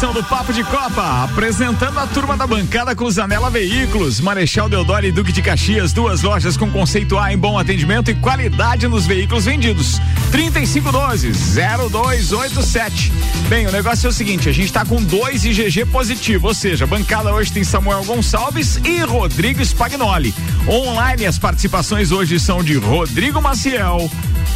edição do Papo de Copa, apresentando a turma da bancada com Zanela Veículos, Marechal Deodoro e Duque de Caxias, duas lojas com conceito A em bom atendimento e qualidade nos veículos vendidos. 3512-0287. Bem, o negócio é o seguinte, a gente tá com dois IgG positivo, ou seja, a bancada hoje tem Samuel Gonçalves e Rodrigo Spagnoli. Online as participações hoje são de Rodrigo Maciel,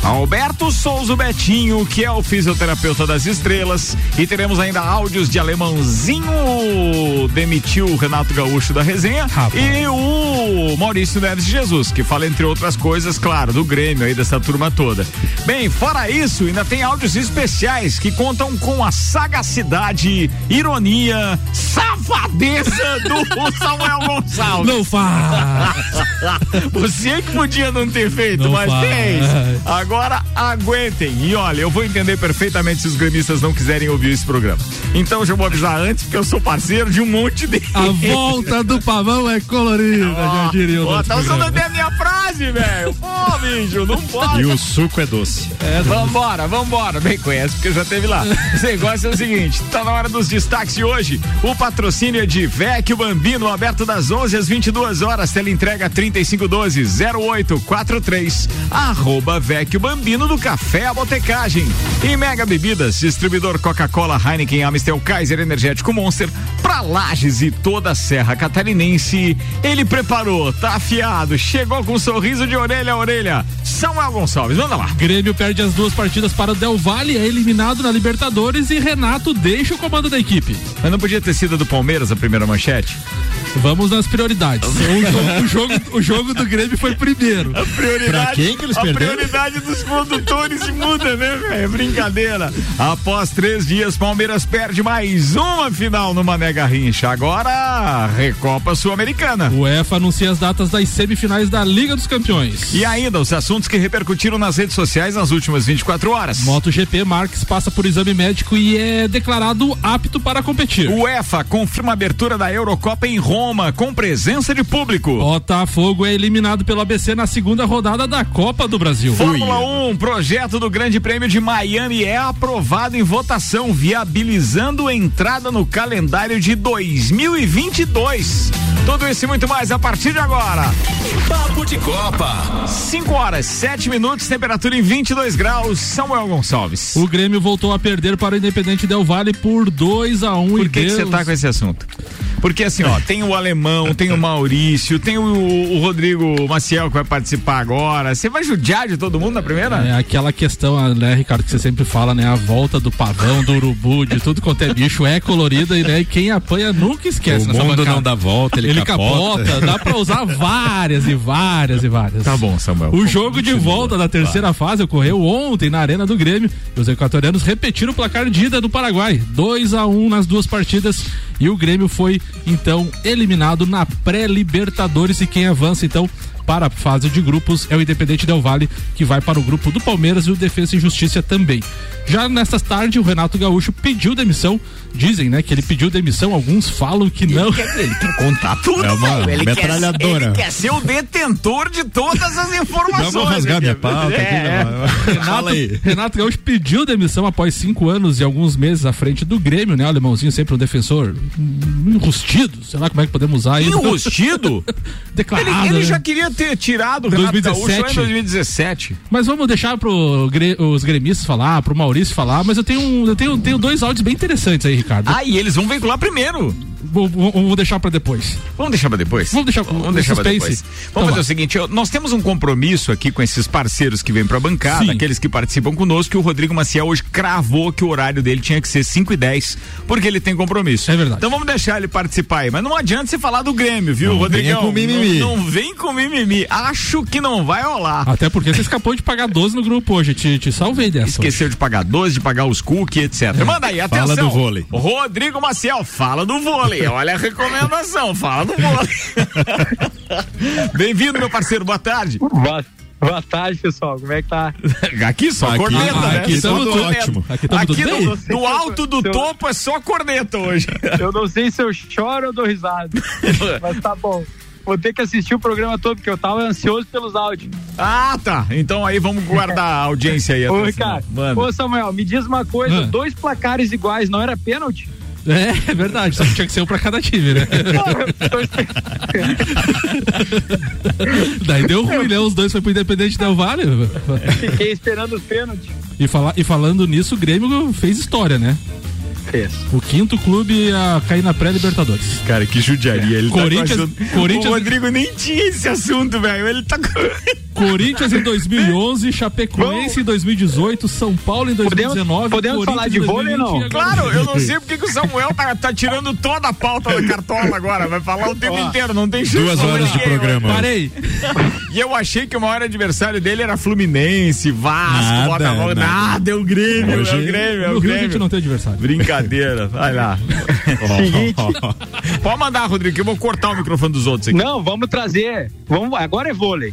Alberto Souza Betinho, que é o fisioterapeuta das estrelas, e teremos ainda áudios de alemãozinho demitiu o Renato Gaúcho da resenha Rapaz. e o Maurício Neves de Jesus, que fala entre outras coisas, claro, do Grêmio aí dessa turma toda. Bem, fora isso, ainda tem áudios especiais que contam com a sagacidade, ironia, safadeza do Samuel Gonçalves. Não faz. Você que podia não ter feito, não mas faz. fez. Agora aguentem. E olha, eu vou entender perfeitamente se os gremistas não quiserem ouvir esse programa. Então já vou avisar antes, porque eu sou parceiro de um monte deles. A volta do pavão é colorida, oh, já diria o oh, Tá usando até a minha frase, velho. Pô, bicho, não pode. E o suco é doce. É, vambora, vambora. Bem conhece, porque já teve lá. Esse negócio é o seguinte, tá na hora dos destaques de hoje. O patrocínio é de Vecchio Bambino, aberto das 11 às 22 horas. Tela entrega 3512 0843. Arroba Vecchio Bambino do Café a Botecagem. E Mega Bebidas, distribuidor Coca-Cola, Heineken, Amstel, Kaiser, Energético Monster, pra Lages e toda a Serra Catarinense. Ele preparou, tá afiado, chegou com um sorriso de orelha a orelha. Samuel Gonçalves, manda lá. Grêmio perde as duas partidas para o Del Valle, é eliminado na Libertadores e Renato deixa o comando da equipe. Mas não podia ter sido do Palmeiras a primeira manchete? Vamos nas prioridades. o, jogo, o, jogo, o jogo do Grêmio foi primeiro. A prioridade, pra quem que eles a perderam? A prioridade dos condutores muda, né, velho? É brincadeira. Após três dias, Palmeiras perde mais uma final no Mané Garrincha. Agora, Recopa Sul-Americana. O EFA anuncia as datas das semifinais da Liga dos Campeões. E ainda os assuntos que repercutiram nas redes sociais nas últimas 24 horas. MotoGP Marques passa por exame médico e é declarado apto para competir. O EFA confirma a abertura da Eurocopa em Roma Roma com presença de público. Botafogo é eliminado pelo ABC na segunda rodada da Copa do Brasil. Fórmula 1, projeto do Grande Prêmio de Miami é aprovado em votação, viabilizando entrada no calendário de 2022. Tudo isso e muito mais a partir de agora. Papo de Copa. 5 horas, 7 minutos, temperatura em 22 graus. Samuel Gonçalves. O Grêmio voltou a perder para o Independente Del Vale por 2 a 1 um Por que você tá com esse assunto? Porque assim, ó, tem o alemão, tem o Maurício, tem o, o, Rodrigo Maciel que vai participar agora. Você vai judiar de todo mundo na primeira? É aquela questão, né, Ricardo, que você sempre fala, né? A volta do pavão, do urubu, de tudo quanto é bicho é colorida e, né, e quem apanha nunca esquece. O mundo não dá volta, ele, ele capota. capota. Dá pra usar várias e várias e várias. Tá bom, Samuel. O jogo de volta da terceira fase ocorreu ontem na Arena do Grêmio. Os equatorianos repetiram o placar de ida do Paraguai. 2 a 1 um nas duas partidas e o Grêmio foi então eliminado na pré-Libertadores e quem avança então para a fase de grupos é o Independente Del Vale, que vai para o grupo do Palmeiras e o Defesa e Justiça também. Já nesta tarde, o Renato Gaúcho pediu demissão. Dizem, né, que ele pediu demissão. Alguns falam que não. Ele quer, ele quer contar tudo, é uma ele metralhadora. Quer, ele quer ser o detentor de todas as informações. Vamos rasgar minha pauta é. aqui. Renato, Renato Gaúcho pediu demissão após cinco anos e alguns meses à frente do Grêmio, né? O alemãozinho sempre um defensor enrustido, sei lá como é que podemos usar isso. Enrustido? Declarado. Ele, ele né? já queria ter tirado o Renato 2017. Gaúcho em 2017. Mas vamos deixar pro, os gremistas falar, pro Maurício falar, mas eu tenho, eu tenho, tenho dois áudios bem interessantes aí, Ricardo. Ah, e eles vão veicular primeiro. Vou, vou, vou deixar para depois. Vamos deixar para depois? Vamos deixar, vamos deixar para depois. Vamos então fazer lá. o seguinte, nós temos um compromisso aqui com esses parceiros que vêm para a bancada, Sim. aqueles que participam conosco, que o Rodrigo Maciel hoje cravou que o horário dele tinha que ser 5 e 10, porque ele tem compromisso. É verdade. Então vamos deixar ele participar aí, mas não adianta você falar do Grêmio, viu, não Rodrigão? com mimimi. Não, não, vem com mimimi. Acho que não vai rolar. Até porque você escapou de pagar 12 no grupo hoje, te, te salvei dessa. Esqueceu hoje. de pagar 12, de pagar os cookies, etc. É. Manda aí, atenção. Fala do vôlei. Rodrigo Maciel, fala do vôlei. Olha a recomendação fala do vôlei. Bem-vindo, meu parceiro, boa tarde. Boa, boa tarde, pessoal. Como é que tá? Aqui só aqui, corneta, ah, né? Aqui estamos tudo ótimo. Aqui, aqui no, no alto do topo é só corneta hoje. Eu não sei se eu choro ou dou risada, mas tá bom. Vou ter que assistir o programa todo, porque eu tava ansioso pelos áudios. Ah, tá. Então aí vamos guardar a audiência aí. Ô, Ricardo. Ô, Samuel, me diz uma coisa: dois placares iguais, não era pênalti? É, é verdade, só que tinha que ser um pra cada time, né? Daí deu ruim, né? Os dois foi pro Independente Del Vale. Fiquei esperando os pênaltis. E, fala, e falando nisso, o Grêmio fez história, né? O quinto clube a cair na pré-Libertadores. Cara, que judiaria. Ele Corinthians- tá com assunto- Corinthians- O Rodrigo nem tinha esse assunto, velho. Ele tá. Corinthians em 2011, Chapecoense em 2018, São Paulo em 2019. podemos falar de vôlei, não? 2020 agora- Claro, eu não sei porque que o Samuel tá, tá tirando toda a pauta da cartola agora. Vai falar o tempo inteiro, não tem chance. Duas horas de programa. Parei. E eu achei que o maior adversário dele era Fluminense, Vasco, Nada, Botafogo. nada. Nada, é o Grêmio, é o Hoje- Grêmio, é No o Rio a gente Grêmio. não tem adversário. Brincadeira, vai lá. Seguinte. Pode mandar, Rodrigo, que eu vou cortar o microfone dos outros aqui. Não, vamos trazer. Vamos, agora é vôlei.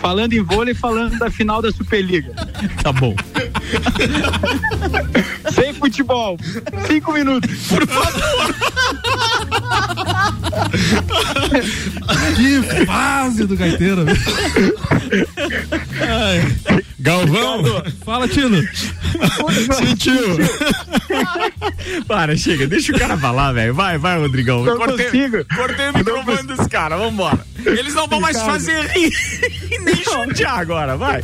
Falando em vôlei, falando da final da Superliga. Tá bom. Sem futebol. Cinco minutos. Que fase do gaiteiro. né? Galvão, Fala, Tino. sentiu. Para, chega, deixa o cara falar, velho. Vai, vai, Rodrigão. Não cortei, consigo. cortei o microfone dos caras, vambora. Eles não vão mais fazer rir e nem chutear agora, vai.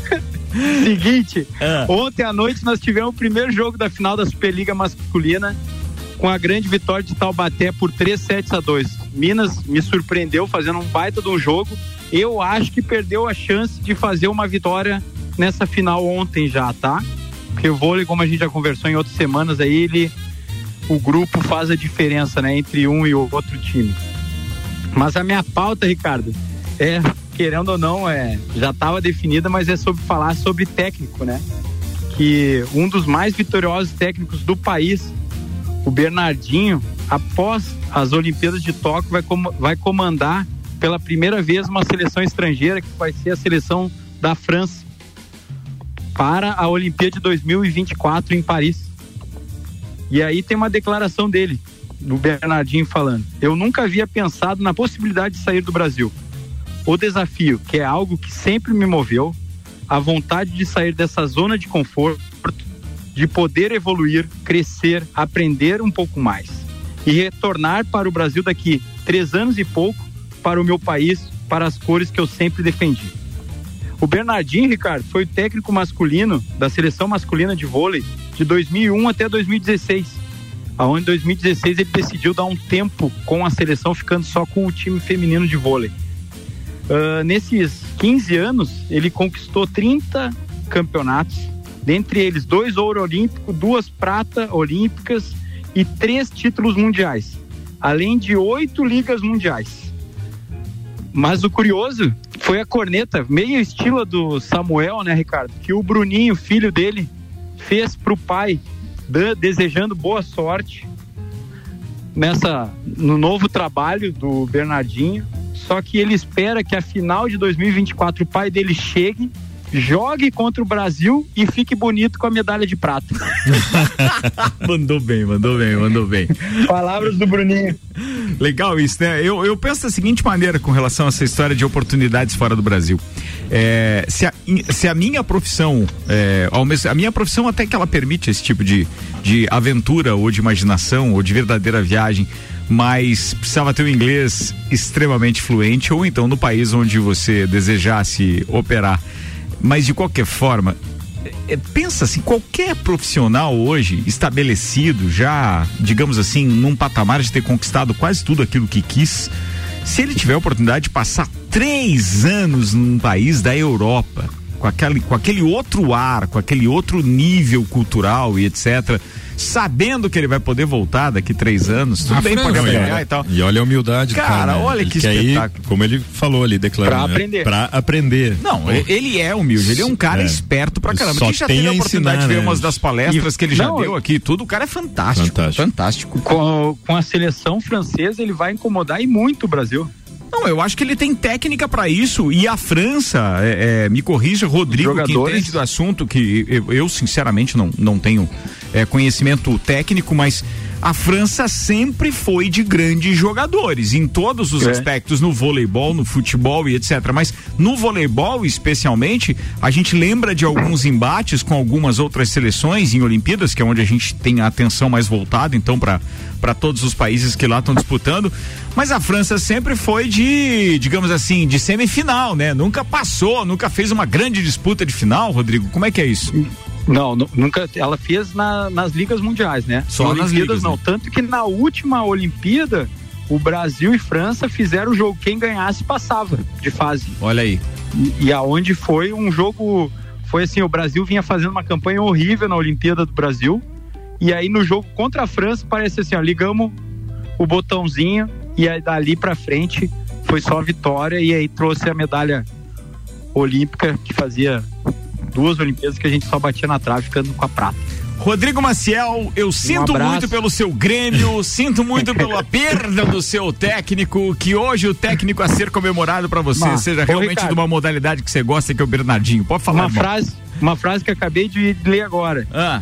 Seguinte, Ah. ontem à noite nós tivemos o primeiro jogo da final da Superliga masculina com a grande vitória de Taubaté por 3 sets a 2. Minas me surpreendeu fazendo um baita de um jogo. Eu acho que perdeu a chance de fazer uma vitória nessa final ontem já, tá? Porque o vôlei, como a gente já conversou em outras semanas aí, ele o grupo faz a diferença, né, entre um e outro time. Mas a minha pauta, Ricardo, é, querendo ou não, é, já estava definida, mas é sobre falar sobre técnico, né? Que um dos mais vitoriosos técnicos do país, o Bernardinho, após as Olimpíadas de Tóquio, vai, com- vai comandar pela primeira vez uma seleção estrangeira, que vai ser a seleção da França, para a Olimpíada de 2024 em Paris. E aí tem uma declaração dele, do Bernardinho falando: Eu nunca havia pensado na possibilidade de sair do Brasil. O desafio, que é algo que sempre me moveu, a vontade de sair dessa zona de conforto, de poder evoluir, crescer, aprender um pouco mais e retornar para o Brasil daqui três anos e pouco para o meu país, para as cores que eu sempre defendi. O Bernardinho, Ricardo, foi o técnico masculino da seleção masculina de vôlei de 2001 até 2016. Aonde em 2016 ele decidiu dar um tempo com a seleção, ficando só com o time feminino de vôlei. Ah, nesses 15 anos, ele conquistou 30 campeonatos, dentre eles dois ouro olímpico, duas prata olímpicas e três títulos mundiais, além de oito ligas mundiais. Mas o curioso foi a corneta, meio estilo do Samuel, né, Ricardo? Que o Bruninho, filho dele, fez pro pai, da- desejando boa sorte nessa no novo trabalho do Bernardinho. Só que ele espera que a final de 2024 o pai dele chegue, jogue contra o Brasil e fique bonito com a medalha de prata. Mandou bem, mandou bem, mandou bem. Palavras do Bruninho. Legal isso, né? Eu, eu penso da seguinte maneira com relação a essa história de oportunidades fora do Brasil. É, se, a, se a minha profissão, é, ao mesmo- a minha profissão até que ela permite esse tipo de, de aventura ou de imaginação ou de verdadeira viagem, mas precisava ter o inglês extremamente fluente ou então no país onde você desejasse operar. Mas de qualquer forma, é, pensa assim, qualquer profissional hoje estabelecido, já, digamos assim, num patamar de ter conquistado quase tudo aquilo que quis, se ele tiver a oportunidade de passar três anos num país da Europa, com aquele, com aquele outro ar, com aquele outro nível cultural e etc., sabendo que ele vai poder voltar daqui três anos, tudo A bem, pode apanhar é. e tal. E olha a humildade do Cara, cara. né? olha que quer ir, espetáculo. como ele falou ali, declarando. Pra né? aprender. Pra aprender. Não, e- ele é humilde, ele é um cara É. esperto pra caramba. Só Quem já tem teve a oportunidade de ensinar, ver né? umas das palestras que ele já Não, deu aqui, tudo, o cara é fantástico. Fantástico. Fantástico. Com, com a seleção francesa, ele vai incomodar e muito o Brasil. Não, eu acho que ele tem técnica para isso e a França, é, é, me corrija, Rodrigo, Jogadores. que entende do assunto, que eu, eu, sinceramente não, não tenho é, conhecimento técnico, mas a França sempre foi de grandes jogadores em todos os É. aspectos, no voleibol, no futebol e etc. Mas no voleibol, especialmente, a gente lembra de alguns embates com algumas outras seleções em Olimpíadas, que é onde a gente tem a atenção mais voltada, então, para para todos os países que lá estão disputando. Mas a França sempre foi de, digamos assim, de semifinal, né? Nunca passou, nunca fez uma grande disputa de final, Rodrigo. Como é que é isso? Não, nu- nunca. Ela fez na- nas ligas mundiais, né? Só nas Olimpíadas ligas, não. né? Tanto que na última Olimpíada, o Brasil e França fizeram o jogo. Quem ganhasse passava de fase. Olha aí. E, e aonde foi um jogo. Foi assim, o Brasil vinha fazendo uma campanha horrível na Olimpíada do Brasil. E aí no jogo contra a França, parece assim, ó, ligamos o botãozinho e aí dali pra frente foi só vitória e aí trouxe a medalha olímpica que fazia duas Olimpíadas que a gente só batia na trave ficando com a prata. Rodrigo Maciel, eu sinto abraço. muito pelo seu Grêmio, sinto muito pela perda do seu técnico, que hoje o técnico a ser comemorado pra você Mas, seja realmente Ricardo. de uma modalidade que você gosta, que é o Bernardinho. Pode falar, Uma irmão. frase, uma frase que acabei de ler agora. Ah,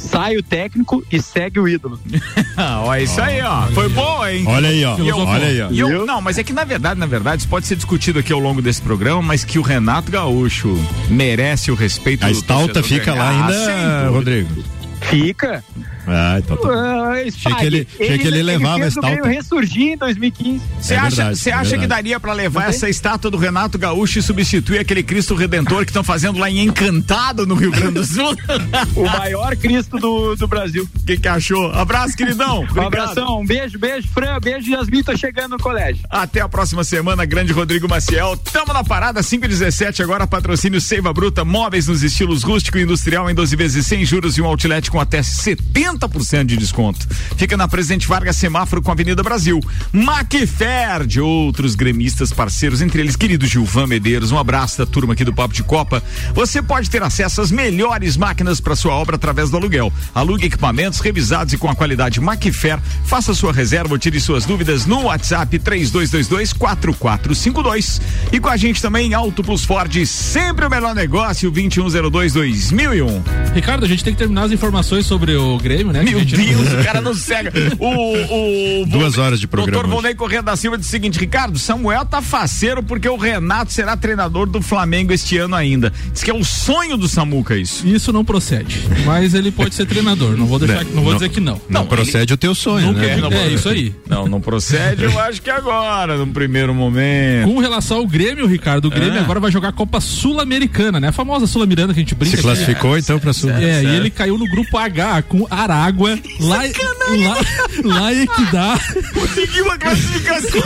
Sai o técnico e segue o ídolo. ah, ó, isso aí, ó. Foi bom, hein? Olha aí, ó. E eu- Olha aí, ó. E eu- não, mas é que na verdade, na verdade, isso pode ser discutido aqui ao longo desse programa, mas que o Renato Gaúcho merece o respeito A do estalta fica lá ganhar. ainda, Ah. Rodrigo. Fica. Ah, então tá. Ah, Achei que ele- achei que ele levava Grêmio estátua. ressurgir em 2015. Você É acha, verdade, é acha que daria pra levar essa estátua do Renato Gaúcho e substituir aquele Cristo Redentor que estão fazendo lá em Encantado, no Rio Grande do Sul? O maior Cristo do, do Brasil. O que, que achou? Abraço, queridão. Um abração, um beijo, beijo, Fran, beijo, Yasmin, tô chegando no colégio. Até a próxima semana, grande Rodrigo Maciel. Tamo na parada 517 agora, patrocínio Seiva Bruta, móveis nos estilos rústico e industrial em 12 vezes sem juros e um outlet com até 70% de desconto. Fica na Presidente Vargas Semáforo com a Avenida Brasil. Macfair, de outros gremistas parceiros, entre eles querido Gilvan Medeiros. Um abraço da turma aqui do Papo de Copa. Você pode ter acesso às melhores máquinas para sua obra através do aluguel. Alugue equipamentos revisados e com a qualidade Macfair. Faça sua reserva ou tire suas dúvidas no WhatsApp 3222-4452. E com a gente também Auto Plus Ford, sempre o melhor negócio, 2102-2001. Ricardo, a gente tem que terminar as informações sobre o Grêmio, né? Meu gente não- Deus, o cara não cega. O, o Duas horas de programa Doutor. Volney Corrêa da Silva disse o seguinte: Ricardo, Samuel tá faceiro porque o Renato será treinador do Flamengo este ano ainda. Diz que é o sonho do Samuca isso. Isso não procede. Mas ele pode ser treinador. Não vou deixar, não vou dizer que não. Não, procede o teu sonho, Não né? quer, é isso aí. Não, não procede, eu acho que agora, num primeiro momento. Com relação ao Grêmio, Ricardo, o Grêmio Ah. agora vai jogar a Copa Sul-Americana, né? A famosa Sul-Americana que a gente brinca. Se aqui. classificou então pra sul. É, e ele caiu no grupo H com Aragua, lá, lá, lá em Equidá. Conseguiu uma classificação.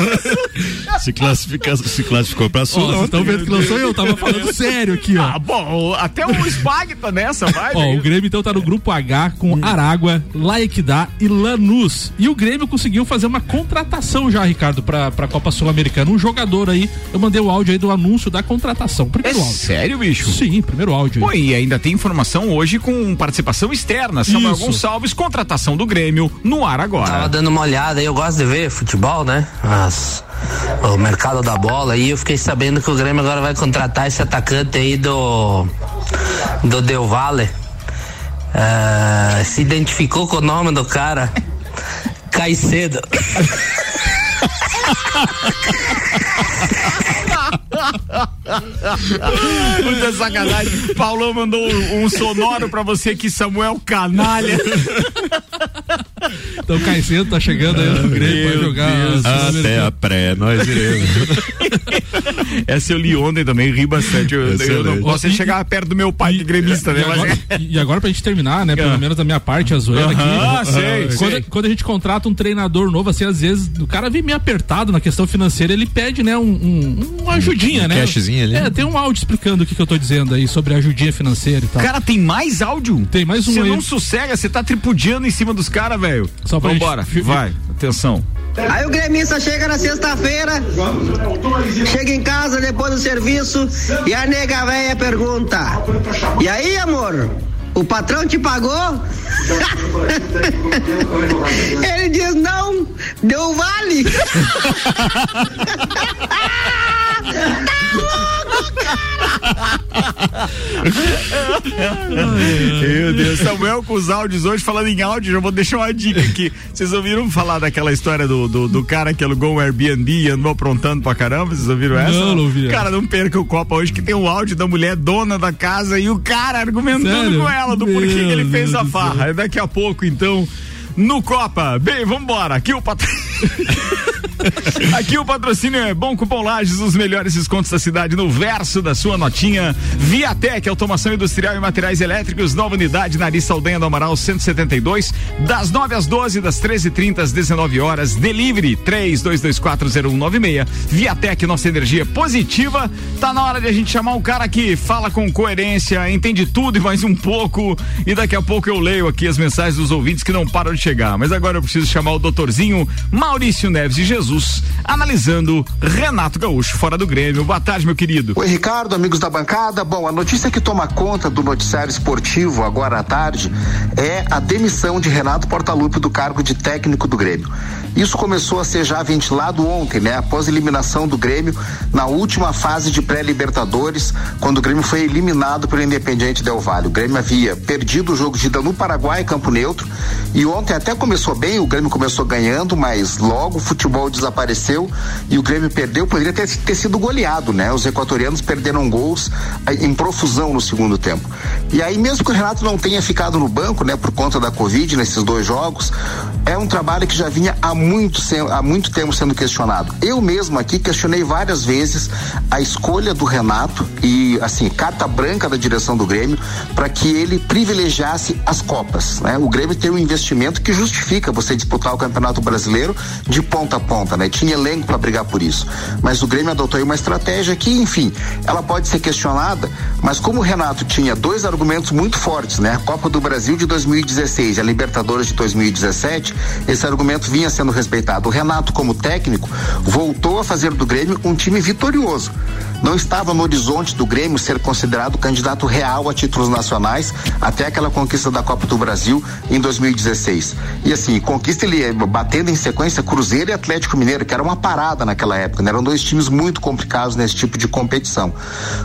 Se, classifica, se classificou pra sul. vocês estão vendo que não sou eu, tava falando sério aqui, ó. Ah, bom, até o Spag tá nessa, vai. Ó, o Grêmio então tá no grupo H com Aragua, Laequidá e Lanús. E o Grêmio conseguiu fazer uma contratação já, Ricardo, pra, pra Copa Sul-Americana. Um jogador aí, eu mandei o áudio aí do anúncio da contratação. É Primeiro áudio. sério, bicho? Sim, primeiro áudio. Pô, e ainda tem informação hoje com participação externa. Samuel Isso. Gonçalves, contratação do Grêmio no ar Tava agora. dando uma olhada aí, eu gosto de ver futebol, né? As- o mercado da bola aí, eu fiquei sabendo que o Grêmio agora vai contratar esse atacante aí do. do Del Valle. Ah, se identificou com o nome do cara. Caicedo. Muita sacanagem. Paulão mandou um, sonoro pra você que Samuel canalha. Então o Caicedo tá chegando aí no Grêmio pra jogar. Deus. Até a pré, nós iremos. Essa eu li ontem também, ri bastante. Eu, eu não posso E- chegar perto do meu pai, que é gremista, né? E agora, e agora pra gente terminar, né? Pelo Ah. menos da minha parte, a zoeira Aham, aqui. sei, quando, sei. quando a gente contrata um treinador novo, assim, às vezes o cara vem meio apertado na questão financeira, ele pede, né, um, um- uma ajudinha, Um né? cashzinho ali. É, tem um áudio explicando o que, que eu tô dizendo aí sobre a ajudinha financeira e tal. Cara, tem mais áudio? Tem mais um Você não sossega, você tá tripudiando em cima dos caras, velho. Só pra Vambora, gente- vai, atenção. Aí o gremista chega na sexta-feira, chega em casa depois do serviço e a nega véia pergunta: E aí, amor? o patrão te pagou? Ele diz, não, deu vale. Meu Deus, Samuel com os áudios hoje, falando em áudio, já vou deixar uma dica aqui. Vocês ouviram falar daquela história do, do, do cara que alugou um Airbnb e andou aprontando pra caramba? Vocês ouviram essa? Não, não ouvi. Cara, não perca o Copa hoje que tem um áudio da mulher dona da casa e o cara argumentando Sério? com ela do Meu porquê que ele fez Deus a farra. Daqui a pouco, então. No Copa. Bem, vambora. Aqui o patrocínio. Aqui o patrocínio é Bom Cupom Lages, os melhores descontos da cidade no verso da sua notinha. Viatec, automação industrial e materiais elétricos, nova unidade na Ari Saldanha do Amaral 172, das 9 às 12, das 13h30 às 19 horas. Delivery 32240196. Viatec, nossa energia positiva. Tá na hora de a gente chamar um cara que fala com coerência, entende tudo e mais um pouco. E daqui a pouco eu leio aqui as mensagens dos ouvintes que não param de chegar. Mas agora eu preciso chamar o doutorzinho Maurício Neves de Jesus, analisando Renato Gaúcho fora do Grêmio. Boa tarde, meu querido. Oi, Ricardo, amigos da bancada. Bom, a notícia que toma conta do noticiário esportivo agora à tarde é a demissão de Renato Portaluppi do cargo de técnico do Grêmio. Isso começou a ser já ventilado ontem, né? Após a eliminação do Grêmio na última fase de pré-libertadores, quando o Grêmio foi eliminado pelo Independiente Del Valle. O Grêmio havia perdido o jogo de ida no Paraguai, campo neutro, e ontem até começou bem, o Grêmio começou ganhando, mas logo o futebol desapareceu e o Grêmio perdeu, poderia ter, ter sido goleado, né? Os equatorianos perderam gols eh, em profusão no segundo tempo. E aí, mesmo que o Renato não tenha ficado no banco, né, por conta da Covid nesses dois jogos, é um trabalho que já vinha há muito, há muito tempo sendo questionado. Eu mesmo aqui questionei várias vezes a escolha do Renato e, assim, carta branca da direção do Grêmio para que ele privilegiasse as Copas, né? O Grêmio tem um investimento que justifica você disputar o Campeonato Brasileiro de ponta a ponta, né? Tinha elenco para brigar por isso. Mas o Grêmio adotou aí uma estratégia que, enfim, ela pode ser questionada, mas como o Renato tinha dois argumentos muito fortes, né? A Copa do Brasil de 2016 e a Libertadores de 2017, esse argumento vinha sendo respeitado. O Renato, como técnico, voltou a fazer do Grêmio um time vitorioso. Não estava no horizonte do Grêmio ser considerado candidato real a títulos nacionais até aquela conquista da Copa do Brasil em 2016. E assim, conquista ele batendo em sequência Cruzeiro e Atlético Mineiro, que era uma parada naquela época, né? Eram dois times muito complicados nesse tipo de competição.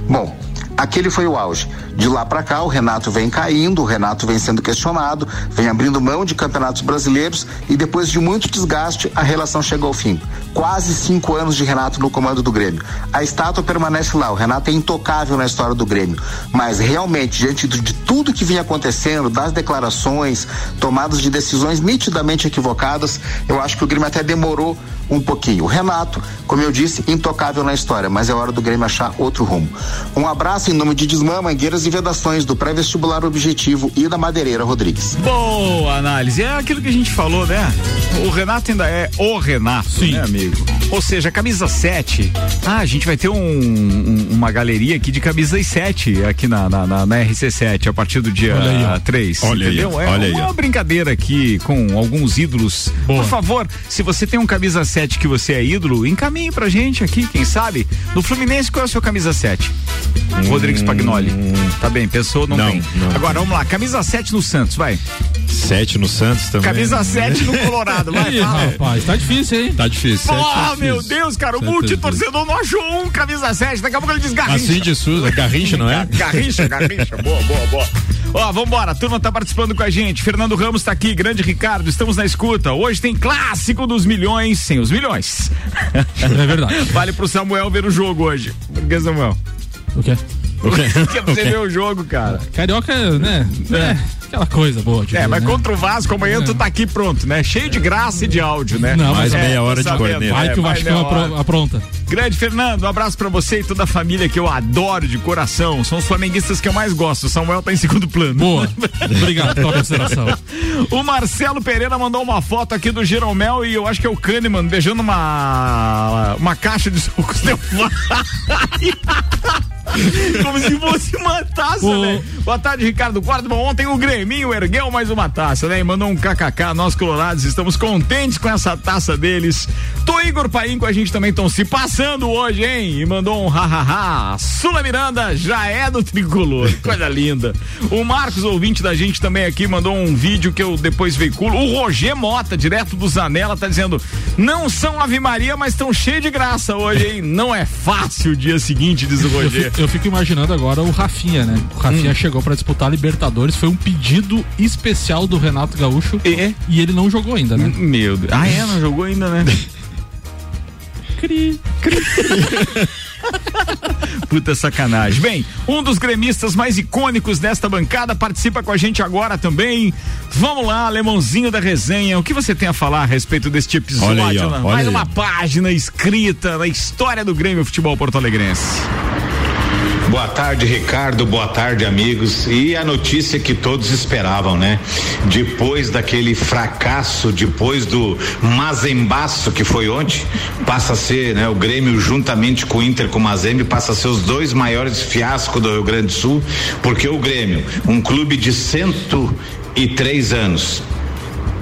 Bom, Aquele foi o auge. De lá para cá, o Renato vem caindo, o Renato vem sendo questionado, vem abrindo mão de campeonatos brasileiros e depois de muito desgaste, a relação chega ao fim. Quase cinco anos de Renato no comando do Grêmio. A estátua permanece lá, o Renato é intocável na história do Grêmio. Mas realmente, diante de, tudo que vinha acontecendo, das declarações, tomadas de decisões nitidamente equivocadas, eu acho que o Grêmio até demorou um pouquinho. O Renato, como eu disse, intocável na história, mas é hora do Grêmio achar outro rumo. Um abraço em nome de Desmã, Mangueiras e Vedações, do pré-vestibular Objetivo e da Madeireira Rodrigues. Boa análise. É aquilo que a gente falou, né? O Renato ainda é o Renato, Sim. né, amigo? Ou seja, a camisa 7. Ah, a gente vai ter um- um- uma galeria aqui de camisas 7 aqui na, na, na- na RC7 a partir do dia Olha aí, ó. 3. Olha aí, entendeu? ó. é Olha aí, uma ó. brincadeira aqui com alguns ídolos. Boa. Por favor, se você tem um camisa 7 que você é ídolo, encaminhe pra gente aqui, quem sabe? No Fluminense, qual é o seu camisa 7? Rodrigues Pagnoli. Tá bem, pensou? Não, Não, tem. não. Agora, vamos lá, camisa 7 no Santos, vai. Sete no Santos também. Camisa 7 no Colorado, vai, Ih, fala. rapaz, tá difícil, hein? Tá difícil. sete tá meu difícil. Deus, cara, o é multitorcedor não achou um camisa 7, daqui a pouco ele diz garrincha. Assim de Souza, Garrincha, não é? Garrincha, garrincha, boa, boa, boa. Ó, vambora, a turma tá participando com a gente. Fernando Ramos tá aqui, grande Ricardo, estamos na escuta. Hoje tem clássico dos milhões, sem os milhões. É verdade. Vale pro Samuel ver o jogo hoje. Por que, Samuel? O quê? Porque você ver o jogo, cara. Carioca, né? É, aquela coisa boa. de É, ver, mas né? contra o Vasco amanhã tu tá aqui pronto, né? Cheio de graça e de áudio, né? Não, Mais mas meia hora de sabendo. corneta. Vai É, que o vai meia hora. apro- apronta. Grande Fernando, um abraço pra você e toda a família que eu adoro de coração. São os flamenguistas que eu mais gosto. O Samuel tá em segundo plano. Boa. Obrigado pela consideração. O Marcelo Pereira mandou uma foto aqui do Jeromel e eu acho que é o Kahneman beijando uma uma caixa de sucos. Como se fosse uma taça, O- né? Boa tarde, Ricardo Quarto. Bom, ontem o Greminho ergueu mais uma taça, né? E mandou um kkk. Nós, colorados, estamos contentes com essa taça deles. Tô Igor Paim com a gente também estão se passando hoje, hein? E mandou um hahaha. Sula Miranda já é do tricolor. Coisa linda. O Marcos, ouvinte da gente também aqui, mandou um vídeo que eu depois veiculo. O Roger Mota, direto do Zanella, tá dizendo: não são Ave Maria, mas estão cheios de graça hoje, hein? Não é fácil o dia seguinte, diz o Roger. Eu fico imaginando agora o Rafinha, né? O Hum. Rafinha chegou pra disputar a Libertadores, foi um pedido especial do Renato Gaúcho E? e ele não jogou ainda, né? Meu Deus. Ah, é? Não jogou ainda, né? Cri. Puta sacanagem. Bem, um dos gremistas mais icônicos desta bancada participa com a gente agora também. Vamos lá, alemãozinho da resenha. O que você tem a falar a respeito deste episódio? Olha aí, ó, olha Mais aí. uma página escrita na história do Grêmio Futebol Porto Alegrense. Boa tarde, Ricardo. Boa tarde, amigos. E a notícia que todos esperavam, né? Depois daquele fracasso, depois do mazembaço que foi ontem, passa a ser, né? O Grêmio juntamente com o Inter, com o Mazembe, passa a ser os dois maiores fiascos do Rio Grande do Sul, porque o Grêmio, um clube de 103 anos,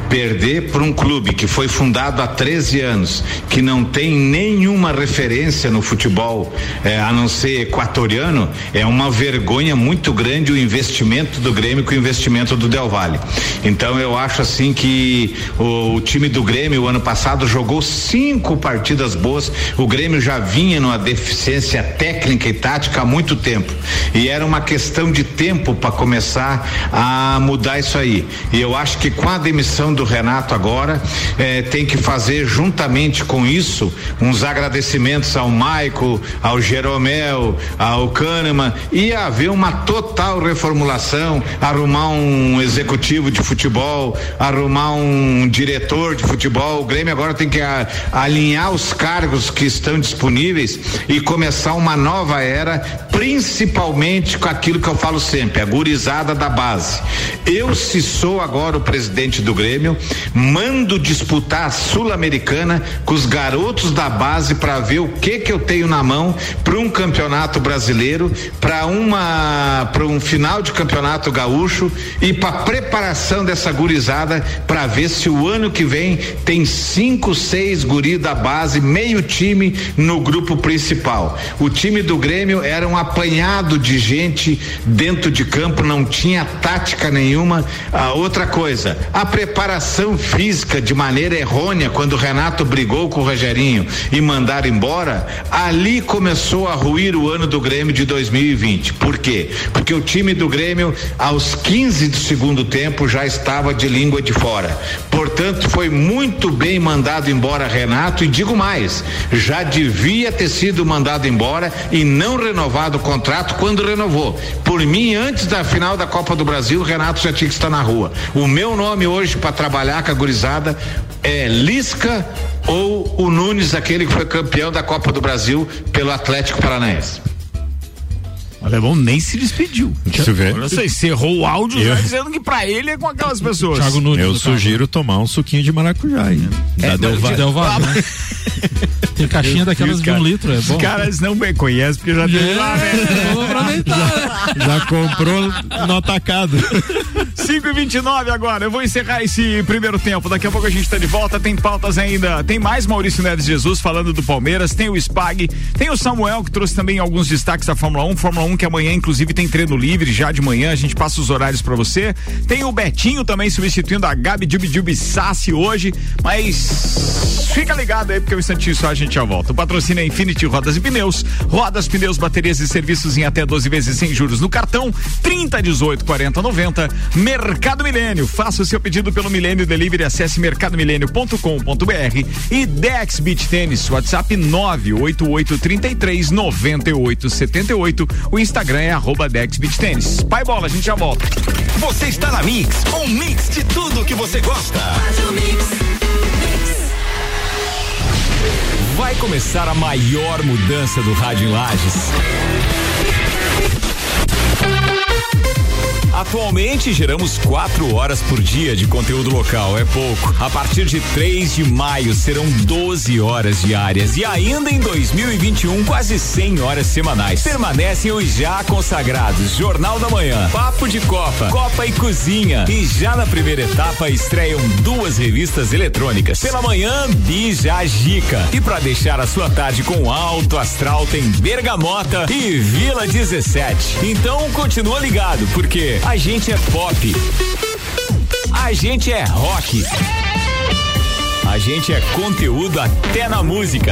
perder para um clube que foi fundado há 13 anos, que não tem nenhuma referência no futebol, eh, a não ser equatoriano, é uma vergonha muito grande o investimento do Grêmio com o investimento do Del Valle. Então eu acho assim que o, o time do Grêmio o ano passado jogou cinco partidas boas. O Grêmio já vinha numa deficiência técnica e tática há muito tempo. E era uma questão de tempo para começar a mudar isso aí. E eu acho que com a demissão do Renato agora, eh, tem que fazer juntamente com isso uns agradecimentos ao Maico, ao Jeromel, ao Kahneman e haver uma total reformulação, arrumar um executivo de futebol, arrumar um diretor de futebol. O Grêmio agora tem que a- alinhar os cargos que estão disponíveis e começar uma nova era, principalmente com aquilo que eu falo sempre, a gurizada da base. Eu, se sou agora o presidente do Grêmio, mando disputar a Sul-Americana com os garotos da base para ver o que que eu tenho na mão para um campeonato brasileiro, para uma para um final de campeonato gaúcho e para preparação dessa gurizada para ver se o ano que vem tem cinco, seis guri da base, meio time no grupo principal. O time do Grêmio era um apanhado de gente dentro de campo, não tinha tática nenhuma. A outra coisa, a preparação física de maneira errônea quando o Renato brigou com o Rogerinho e mandaram embora, ali começou a ruir o ano do Grêmio de 2020. Por quê? Porque o time do Grêmio aos 15 do segundo tempo já estava de língua de fora. Portanto, foi muito bem mandado embora Renato e digo mais, já devia ter sido mandado embora e não renovado o contrato quando renovou. Por mim, antes da final da Copa do Brasil, Renato já tinha que estar na rua. O meu nome hoje para trabalhar com a gurizada é Lisca ou o Nunes, aquele que foi campeão da Copa do Brasil pelo Atlético Paranaense. O alemão nem se despediu. Deixa eu ver. Olha só, encerrou o áudio Eu- já dizendo que pra ele é com aquelas pessoas. Thiago Nunes. Eu sugiro tomar um suquinho de maracujá aí. Da É, Del mas- Valle. Del Valle, né? Tem caixinha daquelas Os de um litro, é Os bom. caras não me conhecem porque já teve lá, né? É, aproveitar. né? Já comprou no atacado. 5 e 29 agora. Eu vou encerrar esse primeiro tempo. Daqui a pouco a gente tá de volta. Tem pautas ainda. Tem mais Maurício Neves Jesus falando do Palmeiras. Tem o Spag. Tem o Samuel que trouxe também alguns destaques da Fórmula 1. Fórmula 1 que amanhã, inclusive, tem treino livre já de manhã. A gente passa os horários pra você. Tem o Betinho também substituindo a Gabi Dubi Dubi Sassi hoje. Mas fica ligado aí porque um instantinho só a gente já volta. O patrocínio é Infinity Rodas e Pneus. Rodas, pneus, baterias e serviços em até 12 vezes sem juros no cartão. 30, 18, 40, 90. Mercado Milênio. Faça o seu pedido pelo Milênio Delivery. Acesse mercadomilênio.com.br e Dex Beach Tênis. WhatsApp 98833 9878. O Instagram é arroba Dex Beach Tênis. Pai bola, a gente já volta. Você está na Mix, um mix de tudo que você gosta. Vai começar a maior mudança do rádio em Lages. Atualmente geramos quatro horas por dia de conteúdo local, é pouco. A partir de 3 de maio serão 12 horas diárias e ainda em 2021 quase 100 horas semanais. Permanecem os já consagrados Jornal da Manhã, Papo de Copa, Copa e Cozinha e já na primeira etapa estreiam duas revistas eletrônicas. Pela manhã, Bija Gica e para deixar a sua tarde com alto astral tem Bergamota e Vila 17. Então continua ligado porque a gente é pop. A gente é rock. A gente é conteúdo até na música.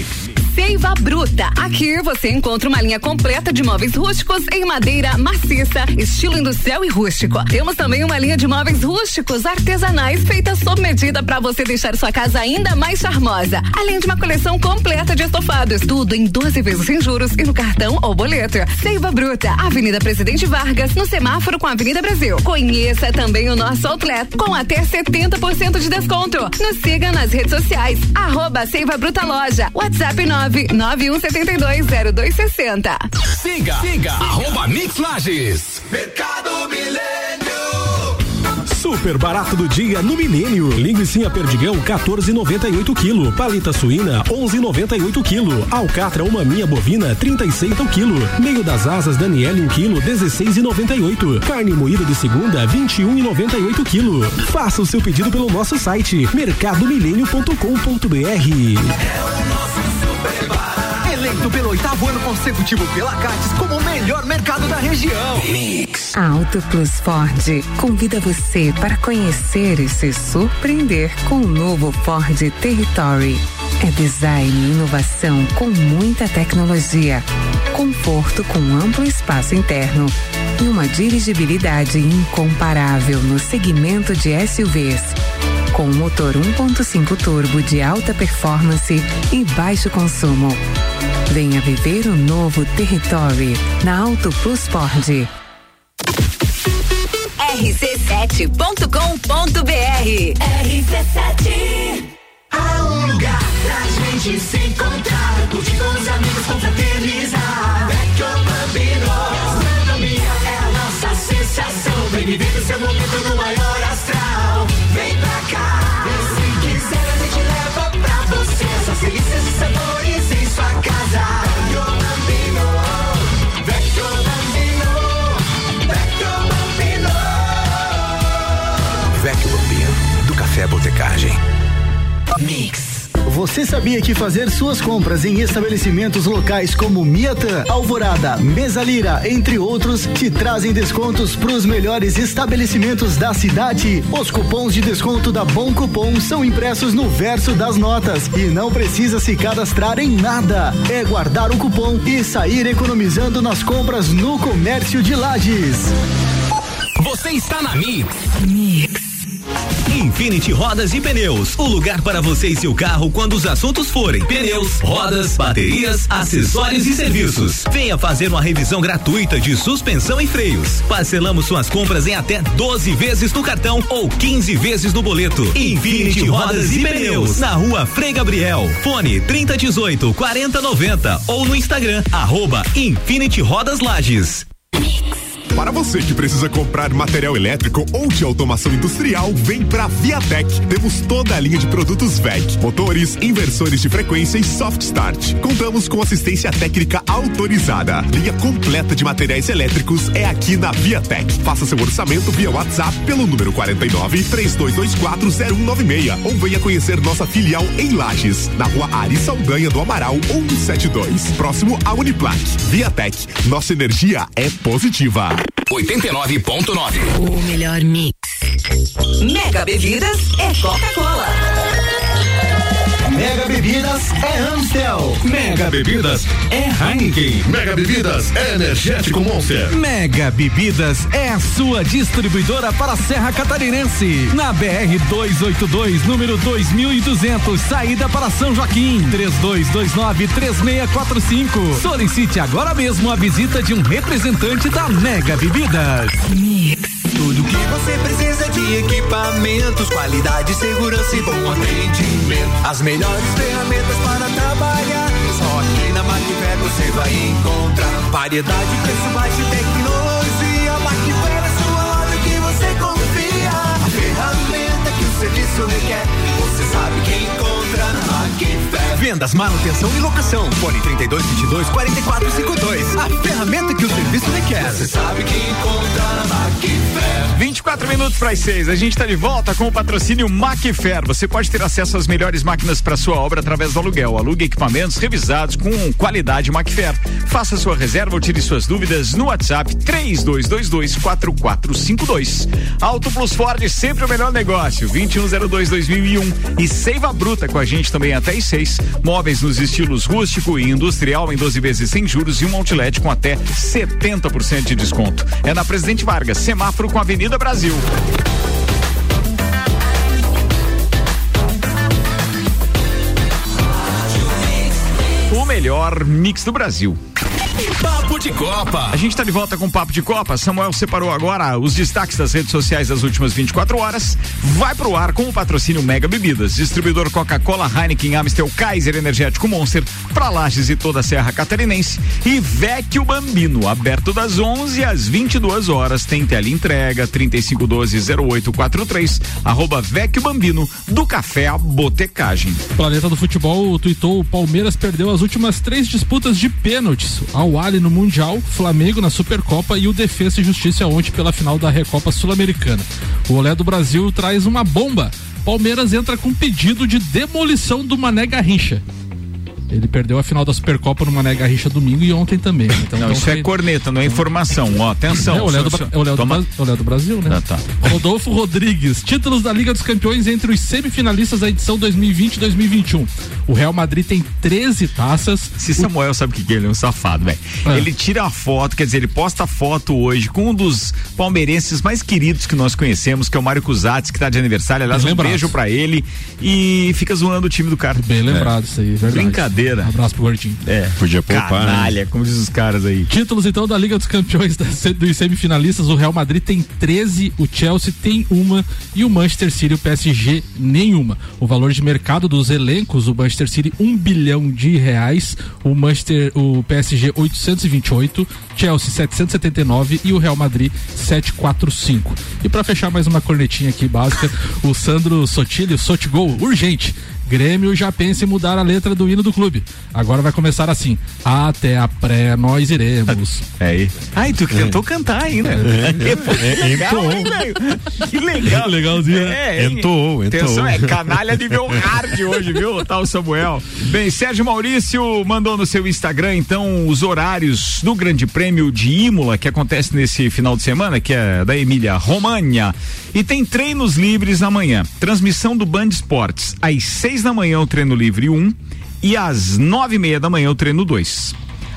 Yeah. Seiva Bruta. Aqui você encontra uma linha completa de móveis rústicos em madeira maciça, estilo industrial e rústico. Temos também uma linha de móveis rústicos artesanais feita sob medida para você deixar sua casa ainda mais charmosa. Além de uma coleção completa de estofados, tudo em 12 vezes sem juros e no cartão ou boleto. Seiva Bruta, Avenida Presidente Vargas, no semáforo com a Avenida Brasil. Conheça também o nosso outlet com até 70% de desconto. Nos siga nas redes sociais, arroba Seiva Bruta Loja, WhatsApp 991720260. Siga, siga, arroba Mix Lages. Mercado Milênio. Super barato do dia no Milênio. Linguiça perdigão 14,98 kg. Palita suína 11,98 kg. Alcatra uma minha bovina 36 o quilo. Meio das asas Daniele 1 kg 16,98. Carne moída de segunda 21,98 kg. Faça o seu pedido pelo nosso site mercadomilênio.com.br. É o nosso. Eleito pelo oitavo ano consecutivo pela Cates como o melhor mercado da região. Mix. A Auto Plus Ford convida você para conhecer e se surpreender com o novo Ford Territory. É design e inovação com muita tecnologia, conforto com amplo espaço interno e uma dirigibilidade incomparável no segmento de SUVs. Com motor 1.5 turbo de alta performance e baixo consumo. Venha viver o novo Territory na Auto Plus Ford. rc7.com.br RC7 Há um lugar pra gente se encontrar. Curtir com os amigos, confraternizar. Vecchio Bambino Gastronomia é a nossa sensação. Vem viver o seu momento no maior Café Botecagem. Mix Você sabia que fazer suas compras em estabelecimentos locais como Miatã, Alvorada, Mesalira, entre outros, te trazem descontos para os melhores estabelecimentos da cidade? Os cupons de desconto da Bom Cupom são impressos no verso das notas e não precisa se cadastrar em nada. É guardar o cupom e sair economizando nas compras no comércio de Lages. Você está na Mix. Mix. Infinity Rodas e Pneus, o lugar para você e seu carro quando os assuntos forem pneus, rodas, baterias, acessórios e serviços. Venha fazer uma revisão gratuita de suspensão e freios. Parcelamos suas compras em até 12 vezes no cartão ou 15 vezes no boleto. Infinity Rodas e Pneus, na rua Frei Gabriel. Fone 3018 4090 ou no Instagram, arroba Infinity Rodas Lages. Para você que precisa comprar material elétrico ou de automação industrial, vem pra Viatec. Temos toda a linha de produtos VEC, motores, inversores de frequência e soft start. Contamos com assistência técnica autorizada. Linha completa de materiais elétricos é aqui na Viatec. Faça seu orçamento via WhatsApp pelo número 49 3224 0196 ou venha conhecer nossa filial em Lages, na rua Ari Saldanha do Amaral 172, próximo à Uniplac. Viatec, nossa energia é positiva. 89.9. O melhor mix. Mega Bebidas é Coca-Cola. Mega Bebidas é Amstel. Mega Bebidas é Heineken. Mega Bebidas é Energético Monster. Mega Bebidas é a sua distribuidora para a Serra Catarinense. Na BR 282, número 2200, saída para São Joaquim. 3229-3645. Solicite agora mesmo a visita de um representante da Mega Bebidas. Tudo que você precisa de equipamentos, qualidade, segurança e bom atendimento. As melhores ferramentas para trabalhar. Só aqui na Macfer você vai encontrar variedade, preço baixo e tecnologia. Macfer é sua loja que você confia. A ferramenta que o serviço requer, você sabe que encontra na. Vendas, manutenção e locação. Fone 3222 4452. A ferramenta que o serviço requer. Você sabe que encontra na Macfer. 24 minutos para as 6. A gente está de volta com o patrocínio Macfer. Você pode ter acesso às melhores máquinas para sua obra através do aluguel. Alugue equipamentos revisados com qualidade Macfer. Faça sua reserva ou tire suas dúvidas no WhatsApp 32224452. Auto Plus Ford, sempre o melhor negócio. 2102-2001 e Seiva Bruta com a gente também até às 6. Móveis nos estilos rústico e industrial em 12 vezes sem juros e um outlet com até 70% de desconto. É na Presidente Vargas, semáforo com a Avenida Brasil. O melhor mix do Brasil. Papo de Copa. A gente está de volta com o Papo de Copa. Samuel separou agora os destaques das redes sociais das últimas 24 horas. Vai pro ar com o patrocínio Mega Bebidas, distribuidor Coca-Cola, Heineken, Amstel, Kaiser, Energético Monster, para Lages e toda a Serra Catarinense. E Vecchio Bambino, aberto das 11 às 22 horas. Tem tela entrega 3512-0843, arroba Vecchio Bambino, do Café à Botecagem. Planeta do Futebol tweetou: o Palmeiras perdeu as últimas três disputas de pênaltis. Ao No Mundial, Flamengo na Supercopa e o Defesa e Justiça ontem pela final da Recopa Sul-Americana. O Olé do Brasil traz uma bomba. Palmeiras entra com pedido de demolição do Mané Garrincha. Ele perdeu a final da Supercopa no Mané Garrincha domingo e ontem também. Então, Não, então isso foi- é corneta, não é informação. Ó, atenção. É o Léo do, Bra- é o Léo do, Toma- Bra- é o Léo do Brasil, né? Ah, tá. Rodolfo Rodrigues, títulos da Liga dos Campeões entre os semifinalistas da edição 2020 e 2021. O Real Madrid tem 13 taças. Se Samuel sabe o que, que ele é um safado, velho. É. Ele tira a foto, quer dizer, ele posta a foto hoje com um dos palmeirenses mais queridos que nós conhecemos, que é o Mário Cusatz, que tá de aniversário. Aliás, Bem um lembrado. beijo pra ele e fica zoando o time do cara. Bem lembrado isso aí, verdade. Brincadeira. Um abraço pro Gordinho. É. Podia poupar, né? Canalha, como diz os caras aí. Títulos então da Liga dos Campeões da- dos semifinalistas, o Real Madrid tem 13, o Chelsea tem uma e o Manchester City e o PSG nenhuma. O valor de mercado dos elencos, o Manchester City 1 bilhão de reais, o Manchester, o PSG 828, Chelsea 779 e o Real Madrid 745. E para fechar mais uma cornetinha aqui básica, o Sandro Sotilho, Sotigol, urgente. Grêmio já pensa em mudar a letra do hino do clube. Agora vai começar assim: até a pré nós iremos. É aí. Ai, tu tentou cantar ainda. Que pô, É, legal, entoou. hein, velho? Que legal. Legalzinho. É, hein? Entoou, entoou. Atenção, é canalha nível hard hoje, viu? Tá o Samuel. Bem, Sérgio Maurício mandou no seu Instagram, então, os horários do Grande Prêmio de Imola, que acontece nesse final de semana, que é da Emília Romagna. E tem treinos livres amanhã. Transmissão do Band Esportes. Às seis da manhã, o treino livre 1. Um, e às nove e meia da manhã, o treino 2.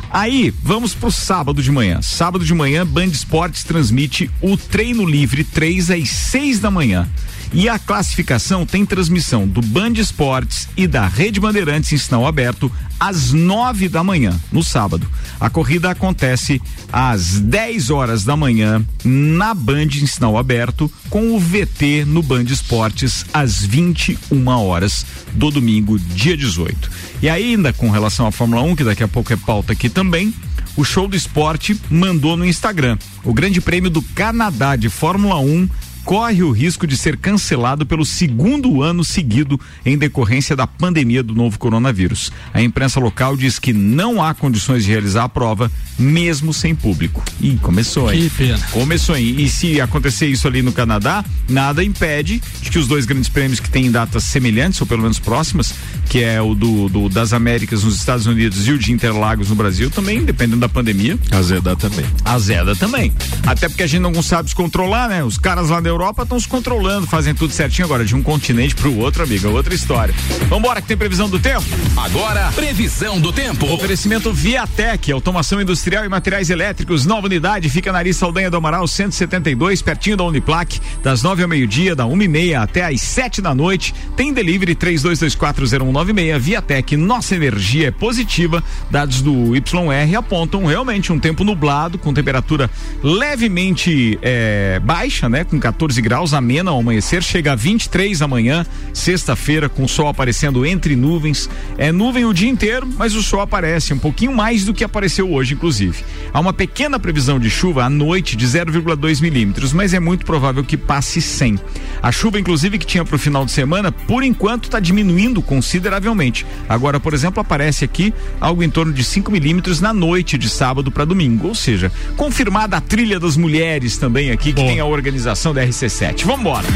Aí, vamos pro sábado de manhã. Sábado de manhã, Band Esportes transmite o treino livre 3 às 6 da manhã. E a classificação tem transmissão do Band Esportes e da Rede Bandeirantes em sinal aberto às 9 da manhã, no sábado. A corrida acontece às 10 horas da manhã na Band em sinal aberto, com o VT no Band Esportes às 21 horas do domingo, dia 18. E ainda com relação à Fórmula 1, que daqui a pouco é pauta aqui também, o Show do Esporte mandou no Instagram. O Grande Prêmio do Canadá de Fórmula 1 corre o risco de ser cancelado pelo segundo ano seguido em decorrência da pandemia do novo coronavírus. A imprensa local diz que não há condições de realizar a prova, mesmo sem público. Ih, começou? Que pena. Começou, hein? E se acontecer isso ali no Canadá, nada impede de que os dois grandes prêmios que têm datas semelhantes, ou pelo menos próximas, que é o do, do- das Américas nos Estados Unidos e o de Interlagos no Brasil, também, dependendo da pandemia, Azedar também. azeda também. Até porque a gente não sabe se controlar, né? Os caras lá da Europa estão se controlando, fazem tudo certinho agora, de um continente pro outro, amiga, outra história. Vambora, que tem previsão do tempo? Agora, previsão do tempo. Oferecimento Viatec, automação industrial e materiais elétricos, nova unidade, fica na Ari Saldanha do Amaral 172, pertinho da Uniplac, das nove ao meio-dia, da uma e meia até às sete da noite. Tem delivery 32240196, Viatec, nossa energia é positiva. Dados do YR apontam realmente um tempo nublado, com temperatura levemente eh, baixa, né? Com 14 graus, amena ao amanhecer, chega a 23 amanhã, sexta-feira, com o sol aparecendo entre nuvens. É nuvem o dia inteiro, mas o sol aparece um pouquinho mais do que apareceu hoje, inclusive. Há uma pequena previsão de chuva à noite de 0,2 milímetros, mas é muito provável que passe 100. A chuva, inclusive, que tinha para o final de semana, por enquanto está diminuindo consideravelmente. Agora, por exemplo, aparece aqui algo em torno de 5 milímetros na noite de sábado para domingo. Ou seja, confirmada a trilha das mulheres também aqui, que tem a organização da RC7. Vamos embora.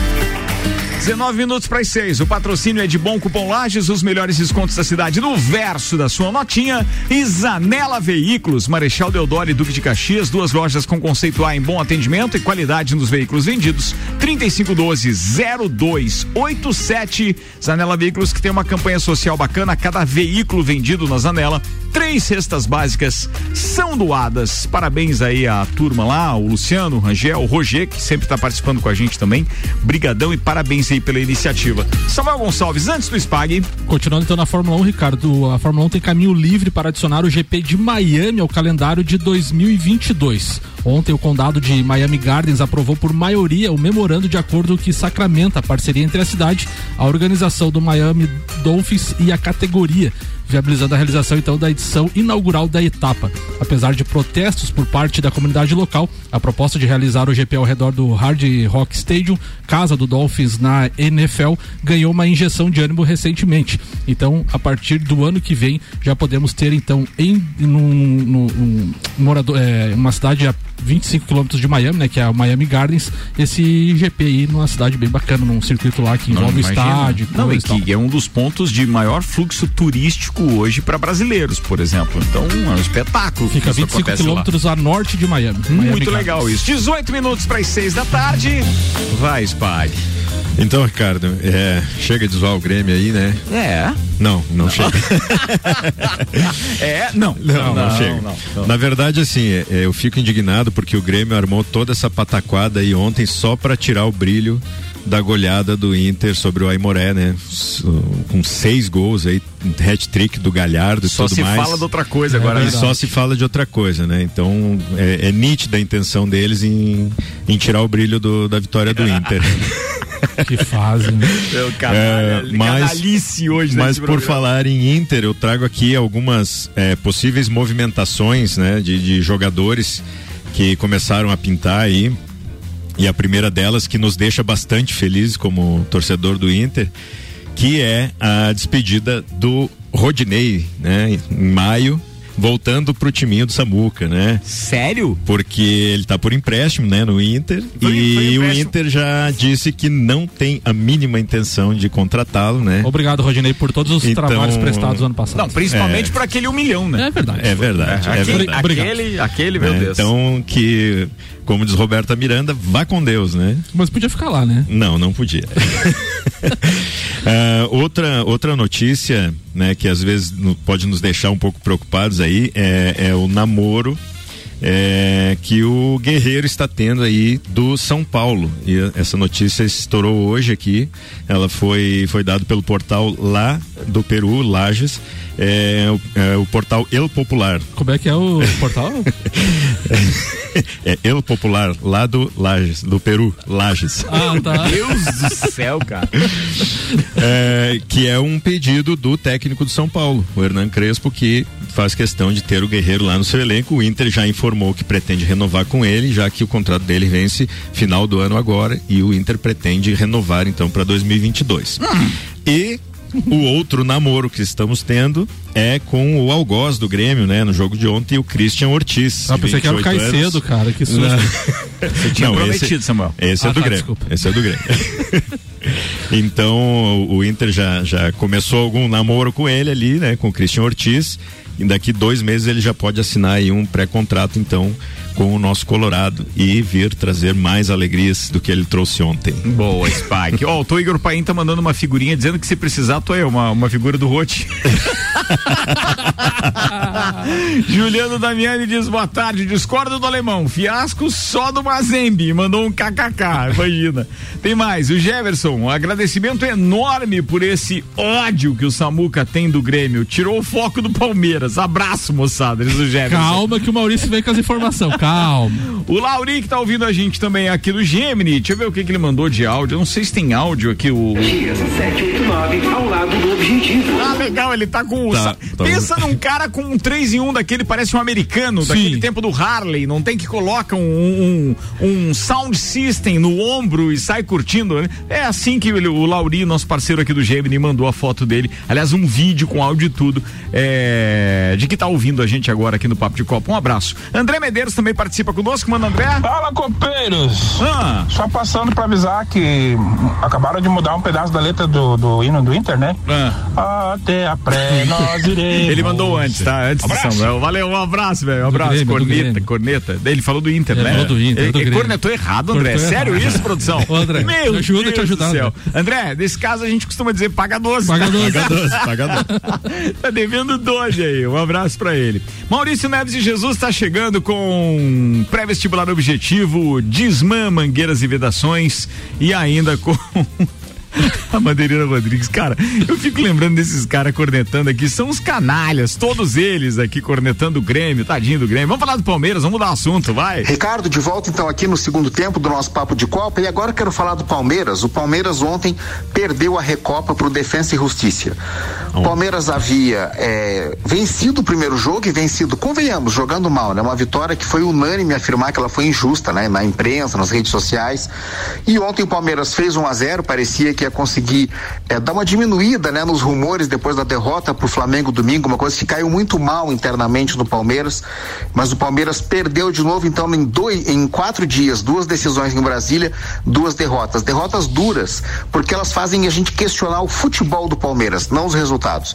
19 minutos para as 6. O patrocínio é de Bom Cupom Lages, os melhores descontos da cidade no verso da sua notinha. Zanela Veículos, Marechal Deodoro e Duque de Caxias, duas lojas com conceito A em bom atendimento e qualidade nos veículos vendidos. 3512-0287. Zanela Veículos que tem uma campanha social bacana. Cada veículo vendido na Zanela, três cestas básicas são doadas. Parabéns aí à turma lá, o Luciano, o Rangel, o Roger, que sempre está participando com a gente também. Brigadão e parabéns aí pela iniciativa. Samuel Gonçalves, antes do SPAG. Continuando então na Fórmula 1, Ricardo, a Fórmula 1 tem caminho livre para adicionar o GP de Miami ao calendário de 2022. Ontem o condado de Miami Gardens aprovou por maioria o memorando de acordo que sacramenta a parceria entre a cidade, a organização do Miami Dolphins e a categoria viabilizando a realização então da edição inaugural da etapa. Apesar de protestos por parte da comunidade local, a proposta de realizar o GP ao redor do Hard Rock Stadium, casa do Dolphins na NFL, ganhou uma injeção de ânimo recentemente. Então, a partir do ano que vem, já podemos ter então em num, num- um morador, é, uma cidade a 25 quilômetros de Miami, né, que é o Miami Gardens, esse GP aí numa cidade bem bacana, num circuito lá que envolve o imagina. estádio, Não, tal. que é um dos pontos de maior fluxo turístico hoje para brasileiros, por exemplo. Então, é um espetáculo. Fica isso 25 acontece lá. quilômetros a norte de Miami. Miami Muito Gardens. legal isso. 18 minutos para as 6 da tarde. Vai, Spag. Então, Ricardo, é, chega de zoar o Grêmio aí, né? É. Não, não, chega. É, não. Não, não, chega. não, não. Na verdade, assim, é, é, eu fico indignado porque o Grêmio armou toda essa pataquada aí ontem só pra tirar o brilho da goleada do Inter sobre o Aimoré, né? Com seis gols aí, hat-trick do Galhardo e Só tudo se mais. fala de outra coisa agora, E né? só se fala de outra coisa, né? Então é, é nítida a intenção deles em, em tirar o brilho do- da vitória do Inter. Que fase, né? Meu canalha, canalice hoje mas por falar em Inter, eu trago aqui algumas é, possíveis movimentações né, de, de jogadores que começaram a pintar aí. E a primeira delas que nos deixa bastante felizes como torcedor do Inter, que é a despedida do Rodinei, né, em maio. Voltando pro timinho do Samuca, né? Sério? Porque ele tá por empréstimo, né, no Inter. Foi- e foi o. Inter já disse que não tem a mínima intenção de contratá-lo, né? Obrigado, Rodinei, por todos os Então- trabalhos prestados ano passado. Não, principalmente É. por aquele um milhão, né? É verdade. É verdade, é aquele, verdade. aquele, aquele, meu É, Deus. Então, que, como diz Roberta Miranda, vá com Deus, né? Mas podia ficar lá, né? Não, não podia. Ah, outra, outra notícia, né, que às vezes pode nos deixar um pouco preocupados aí, é, é o namoro é, que o Guerreiro está tendo aí do São Paulo. E essa notícia estourou hoje aqui. Ela foi, foi dada pelo portal lá do Peru, Lages, é, o, é, o portal El Popular. Como é que é o portal? é El Popular, lá do Lages, do Peru, Lages. Ah, tá. Deus do céu, cara. É, que é um pedido do técnico do São Paulo, o Hernan Crespo, que faz questão de ter o Guerreiro lá no seu elenco. O Inter já informou que pretende renovar com ele, já que o contrato dele vence final do ano agora e o Inter pretende renovar então para 2022. E o outro namoro que estamos tendo é com o algoz do Grêmio, né? No jogo de ontem, o Christian Ortiz. Ah, pensei que era o 28 anos. Caicedo, cara. Que susto. Você tinha Não, prometido, esse- Samuel. Esse é Ah, do tá, Grêmio. desculpa. Esse é do Grêmio. então, o, o Inter já, já começou algum namoro com ele ali, né? Com o Christian Ortiz. e daqui dois meses ele já pode assinar aí um pré-contrato, então, com o nosso Colorado e vir trazer mais alegrias do que ele trouxe ontem. Boa, Spike. Ó, o Tô Igor Paim tá mandando uma figurinha dizendo que se precisar, tô eu, uma, uma figura do Rote. Juliano Damiani diz boa tarde, discordo do alemão, fiasco só do Mazembe, mandou um kkk, imagina. Tem mais, o Jefferson, um agradecimento enorme por esse ódio que o Samuca tem do Grêmio, tirou o foco do Palmeiras, abraço moçada, diz o Jefferson. Calma que o Maurício vem com as informações, calma. O Lauri que tá ouvindo a gente também aqui do Gemini, deixa eu ver o que, que ele mandou de áudio, eu não sei se tem áudio aqui, o... 789, ao lado do objetivo. Ah, legal, ele tá com o. Tá, tá Pensa num cara com um 3 em 1 daquele, parece um americano, daquele tempo do Harley, não tem que coloca um, um, um sound system no ombro e sai curtindo. né? É assim que ele- o Lauri, nosso parceiro aqui do Gemini, mandou a foto dele. Aliás, um vídeo com áudio e tudo. é, de que tá ouvindo a gente agora aqui no Papo de Copa. Um abraço. André Medeiros também participa conosco, manda André. Fala, copeiros! Ah. Só passando pra avisar que acabaram de mudar um pedaço da letra do, do hino do Inter, né? Até a pré, nós iremos. Ele mandou antes, tá? Antes do Abraço. Samuel. Valeu, um abraço, velho. Um abraço. Grêmio, corneta, corneta. Ele falou do Inter, Ele né? falou do Inter, Ele, cornetou errado, André. Cornetou Sério errado. isso, produção? Ô, André, Meu me ajuda a te Deus ajudar, do céu. André. André, nesse caso a gente costuma dizer paga 12. Paga tá? 12. Paga 12, paga 12. tá devendo 12 aí. Um abraço pra ele. Maurício Neves e Jesus tá chegando com pré-vestibular objetivo, Disman, Mangueiras e Vedações e ainda com a Madeireira Rodrigues. Cara, eu fico lembrando desses caras cornetando aqui. São os canalhas, todos eles aqui cornetando o Grêmio, tadinho do Grêmio. Vamos falar do Palmeiras, vamos mudar o assunto, vai. Ricardo, de volta então aqui no segundo tempo do nosso papo de Copa e agora eu quero falar do Palmeiras. O Palmeiras ontem perdeu a Recopa para o Defensa e Justiça. O Palmeiras havia é, vencido o primeiro jogo e vencido, convenhamos, jogando mal, né? Uma vitória que foi unânime afirmar que ela foi injusta, né? Na imprensa, nas redes sociais. E ontem o Palmeiras fez 1 a 0 parecia que ia conseguir é, dar uma diminuída, né? Nos rumores depois da derrota para o Flamengo domingo, uma coisa que caiu muito mal internamente no Palmeiras. Mas o Palmeiras perdeu de novo, então, em, dois, em quatro dias, duas decisões em Brasília, duas derrotas. Derrotas duras, porque elas fazem a gente questionar o futebol do Palmeiras, não os resultados.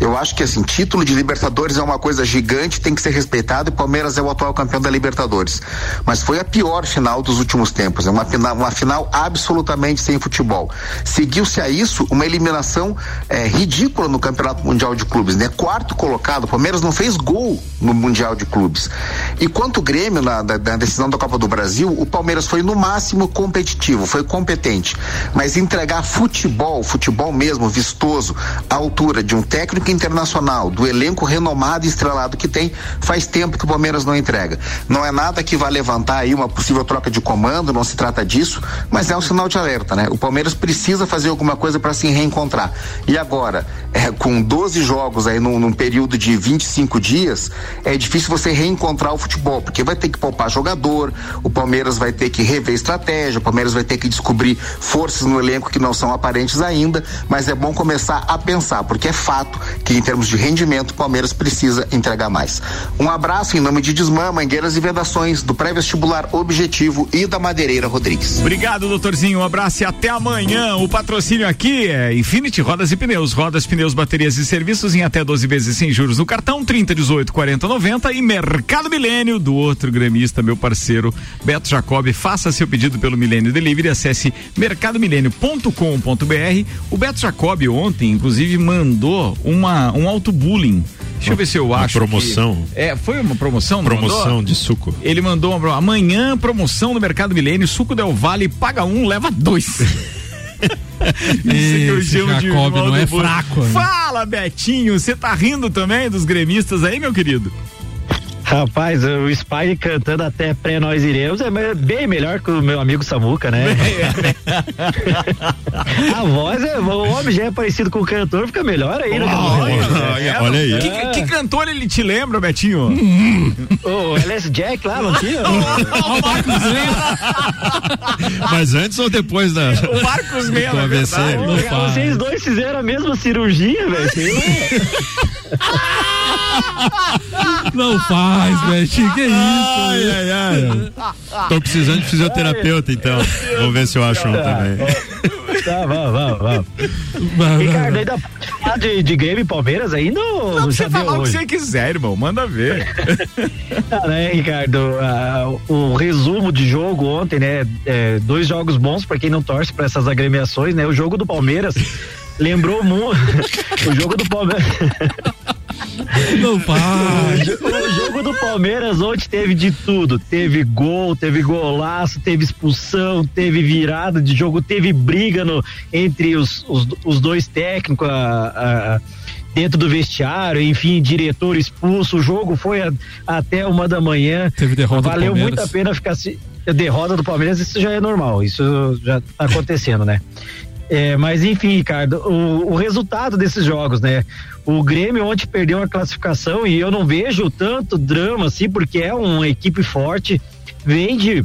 Eu acho que, assim, título de Libertadores é uma coisa gigante, tem que ser respeitado, e o Palmeiras é o atual campeão da Libertadores. Mas foi a pior final dos últimos tempos, é uma uma final absolutamente sem futebol. Seguiu-se a isso uma eliminação eh, ridícula no Campeonato Mundial de Clubes, né? Quarto colocado, o Palmeiras não fez gol no Mundial de Clubes. E quanto o Grêmio na, da, da decisão da Copa do Brasil, o Palmeiras foi no máximo competitivo, foi competente. Mas entregar futebol, futebol mesmo, vistoso, à altura de um técnico internacional, do elenco renomado e estrelado que tem, faz tempo que o Palmeiras não entrega. Não é nada que vá levantar aí uma possível troca de comando, não se trata disso, mas é um sinal de alerta, né? O Palmeiras precisa fazer alguma coisa para se reencontrar. E agora, é, com 12 jogos aí num, num período de 25 dias, é difícil você reencontrar o futebol, porque vai ter que poupar jogador, o Palmeiras vai ter que rever estratégia, o Palmeiras vai ter que descobrir forças no elenco que não são aparentes ainda, mas é bom começar a pensar, porque é fato que em termos de rendimento o Palmeiras precisa entregar mais. Um abraço em nome de Desmã, Mangueiras e Vedações, do pré-vestibular Objetivo e da Madeireira Rodrigues. Obrigado, doutorzinho. Um abraço e até amanhã. O patrocínio aqui é Infinity Rodas e Pneus. Rodas, pneus, baterias e serviços em até 12 vezes sem juros no cartão 30, 18, 40, 90 e Mercado Milênio do outro gremista, meu parceiro Beto Jacob. Faça seu pedido pelo Milênio Delivery. Acesse mercadomilênio.com.br. O Beto Jacob ontem, inclusive, mandou uma, um auto-bullying. Deixa eu ver se eu Uma acho. promoção. que- é, foi uma promoção? Promoção mandou? de suco. Ele mandou uma amanhã promoção no Mercado Milênio, suco Del Vale, paga um, leva dois. Isso que Jacob não é fraco, né? Fala, Betinho, você tá rindo também dos gremistas aí, meu querido? Rapaz, o Spy cantando até pré nós iremos é bem melhor que o meu amigo Samuca, né? a voz é, o homem já é parecido com o cantor, fica melhor aí, né? Olha, olha aí. Que, que cantor ele te lembra, Betinho? O LS Jack lá, não tinha? Mas antes ou depois da. O Marcos Melo, do é verdade. Vocês dois fizeram a mesma cirurgia, velho. Não faz, Betinho, que isso? Ai, ai, ai. Tô precisando de fisioterapeuta, então. Vou ver se eu acho um também. Tá, vamos, vamos, vamos. Ricardo, ainda pode falar de, de Grêmio e Palmeiras ainda? Não, você falar o que hoje? você quiser, irmão. Manda ver. Ah, né, Ricardo? Ah, o resumo de jogo ontem, né? é, dois jogos bons pra quem não torce pra essas agremiações, né? O jogo do Palmeiras lembrou muito. o jogo do Palmeiras. Não faz. O jogo do Palmeiras ontem teve de tudo. Teve gol, teve golaço, teve expulsão, teve virada de jogo, teve briga no, entre os, os, os dois técnicos. a- a- dentro do vestiário, enfim, diretor expulso, o jogo foi a- até uma da manhã. Teve derrota Valeu muito a pena ficar derrota do Palmeiras, isso já é normal, isso já tá acontecendo, né? É, mas enfim, Ricardo, o, o resultado desses jogos, né? O Grêmio ontem perdeu a classificação e eu não vejo tanto drama assim, porque é uma equipe forte, vem de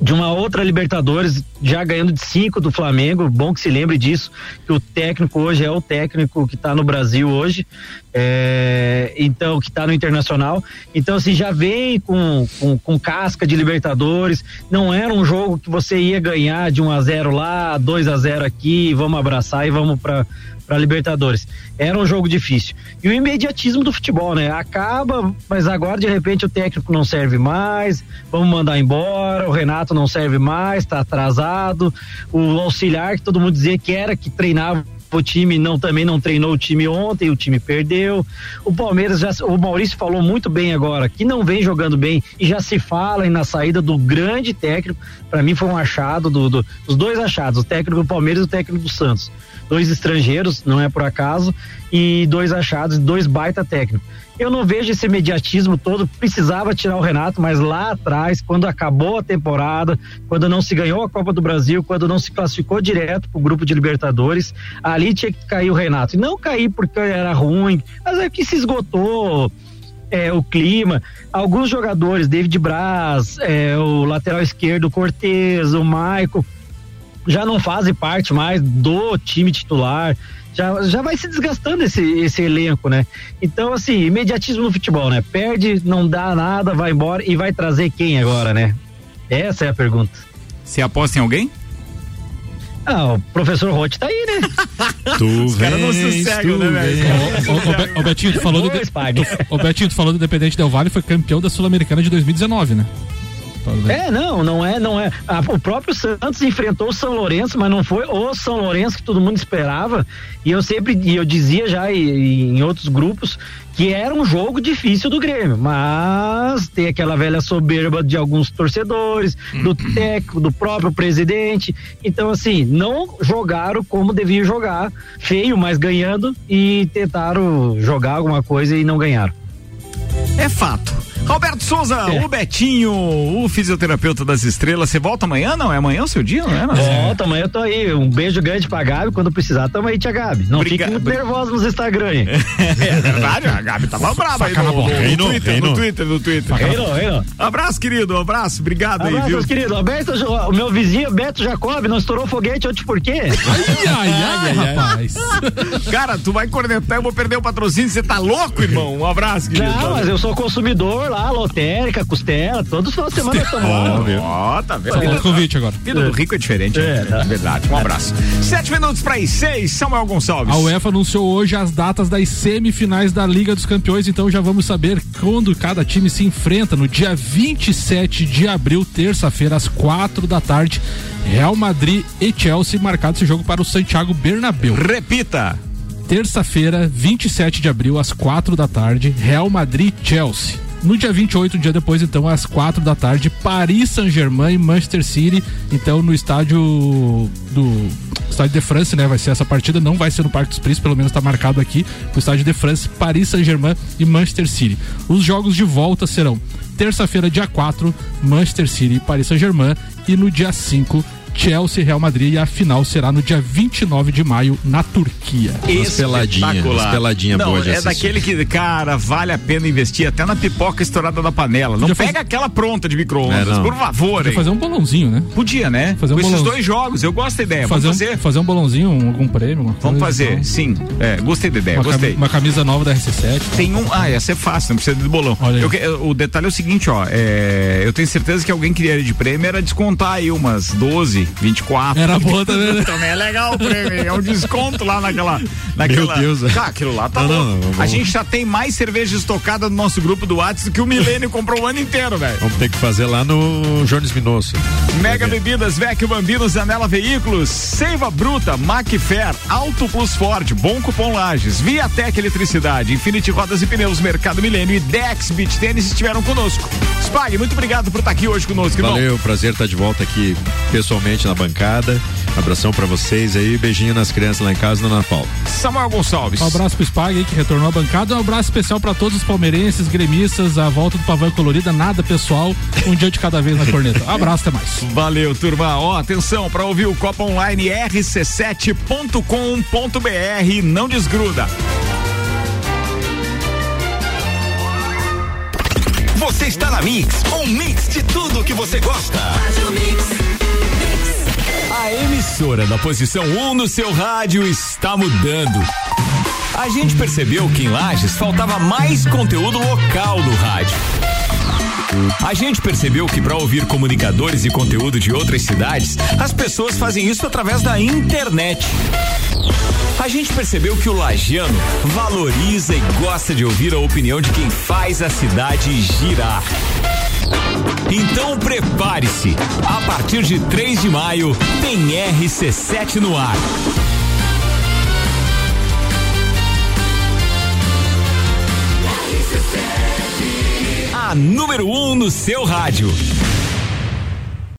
de uma outra Libertadores, já ganhando de cinco do Flamengo. Bom que se lembre disso, que o técnico hoje é o técnico que está no Brasil hoje, é, então, que está no Internacional. Então, assim, já vem com, com, com casca de Libertadores. Não era um jogo que você ia ganhar de 1 a 0 lá, 2 a 0 aqui, vamos abraçar e vamos para para Libertadores. Era um jogo difícil. E o imediatismo do futebol, né? Acaba, mas agora de repente o técnico não serve mais, vamos mandar embora, o Renato não serve mais, tá atrasado. O auxiliar que todo mundo dizia que era que treinava o time não também não treinou o time ontem, o time perdeu. O Palmeiras já o Maurício falou muito bem agora, que não vem jogando bem e já se fala na saída do grande técnico. Para mim foi um achado do, do- os dois achados, o técnico do Palmeiras e o técnico do Santos. Dois estrangeiros, não é por acaso, e dois achados, dois baita técnicos. Eu não vejo esse mediatismo todo, precisava tirar o Renato, mas lá atrás, quando acabou a temporada, quando não se ganhou a Copa do Brasil, quando não se classificou direto pro grupo de Libertadores, ali tinha que cair o Renato. E não cair porque era ruim, mas é que se esgotou é, o clima. Alguns jogadores, David Braz, é, o lateral esquerdo Cortez, o Maico, já não fazem parte mais do time titular. Já, já vai se desgastando esse, esse elenco, né? Então, assim, imediatismo no futebol, né? Perde, não dá nada, vai embora e vai trazer quem agora, né? Essa é a pergunta. Você aposta em alguém? Ah, o professor Roth tá aí, né? Tu Os caras não sossegam, né, velho? Ô, Betinho, tu falou do, tu- ô, Betinho, tu falou do Independente Del Vale, foi campeão da Sul-Americana de 2019, né? É, não, não é, não é. Ah, o próprio Santos enfrentou o São Lourenço, mas não foi o São Lourenço que todo mundo esperava. E eu sempre, e eu dizia já e- em outros grupos que era um jogo difícil do Grêmio, mas tem aquela velha soberba de alguns torcedores, do técnico, do próprio presidente. Então, assim, não jogaram como deviam jogar, feio, mas ganhando, e tentaram jogar alguma coisa e não ganharam. É fato. Roberto Souza, É. o Betinho, o fisioterapeuta das estrelas. Você volta amanhã? Não, é amanhã o seu dia, não é? Não? Volta, amanhã eu tô aí. Um beijo grande pra Gabi. Quando precisar, tamo aí, tia Gabi. Não Obrigado. fique muito nervosa nos Instagram aí. É verdade, a Gabi tava brava aí no, na no, boca. no Twitter, no Twitter, no Twitter. Reinou, reinou. Abraço, querido, um abraço, obrigado aí, Abraço, viu? meus queridos. Alberto, o meu vizinho Beto Jacob não estourou foguete ontem por quê? Ai, ai, rapaz. Cara, tu vai cornetar, eu vou perder o patrocínio, você tá louco, irmão? Um abraço, querido. Não, mas eu sou consumidor lá, lotérica, costela, todos os finais de semana eu tomo lá. Ó, tá vendo? Só o convite agora. Vida do rico é diferente, É, né? tá. de verdade. Um abraço. Sete minutos para as seis, Samuel Gonçalves. A UEFA anunciou hoje as datas das semifinais da Liga dos Campeões, então já vamos saber quando cada time se enfrenta. No dia 27 de abril, terça-feira, às quatro da tarde, Real Madrid e Chelsea marcado esse jogo para o Santiago Bernabéu. Repita. Terça-feira, 27 de abril, às quatro da tarde, Real Madrid e Chelsea. No dia 28, um dia depois, então, às quatro da tarde, Paris Saint-Germain e Manchester City. Então, no estádio do estádio de France, né? Vai ser essa partida, não vai ser no Parque dos Príncipes, pelo menos está marcado aqui. O estádio de France, Paris Saint-Germain e Manchester City. Os jogos de volta serão terça-feira, dia 4, Manchester City e Paris Saint-Germain. E no dia 5, Chelsea e Real Madrid. E a final será no dia 29 de maio, na Turquia. Umas peladinhas Não, boas de é assistir. daquele que, cara, vale a pena investir até na pipoca estourada da panela. Não Podia pega aquela pronta de micro-ondas, É, por favor. Podia hein? fazer um bolãozinho, né? Podia, né? Fazer um Com esses bolão. dois jogos, eu gosto da ideia. fazer, Vamos um, fazer? fazer um bolãozinho, um- algum prêmio. Vamos coisa, fazer, então. sim. É, gostei da ideia, Uma, gostei. uma camisa nova da RC7. Tem um. Ah, ia ser fácil, não precisa de bolão. Olha aí. Eu que- o detalhe é o seguinte, ó. é, eu tenho certeza que alguém queria de prêmio era descontar aí umas 12 aí. 24. Era boa também, né? também é legal o prêmio. É um desconto lá naquela. naquela... Deus. Cara, aquilo lá tá Não, bom. não, não, A gente já tem mais cerveja estocada no nosso grupo do WhatsApp do que o Milênio comprou o ano inteiro, velho. Vamos ter que fazer lá no Jones Minosso. Mega Bebidas, Vecchio Bambino, Zanela Veículos, Seiva Bruta, Macfair, Auto Plus Ford, Bom Cupom Lages, Viatec Eletricidade, Infinity Rodas e Pneus, Mercado Milênio e Dex Beach Tênis estiveram conosco. Spag, muito obrigado por estar aqui hoje conosco, irmão. Valeu, prazer estar de volta aqui pessoalmente na bancada. Abração pra vocês aí, beijinho nas crianças lá em casa, Dona Paula. Samuel Gonçalves. Um abraço pro Spag aí que retornou à bancada. Um abraço especial pra todos os palmeirenses, gremistas, a volta do Pavão Colorida, nada pessoal, um dia de cada vez na corneta. Um abraço, até mais. Valeu, turma. Ó, atenção, para ouvir o Copa Online rc7.com.br, não desgruda. Você está na Mix, um mix de tudo que você gosta. A emissora da posição 1 no seu rádio está mudando. A gente percebeu que em Lages faltava mais conteúdo local no rádio. A gente percebeu que para ouvir comunicadores e conteúdo de outras cidades, as pessoas fazem isso através da internet. A gente percebeu que o lagiano valoriza e gosta de ouvir a opinião de quem faz a cidade girar. Então prepare-se. A partir de 3 de maio tem RC7 no ar. A número 1 um no seu rádio.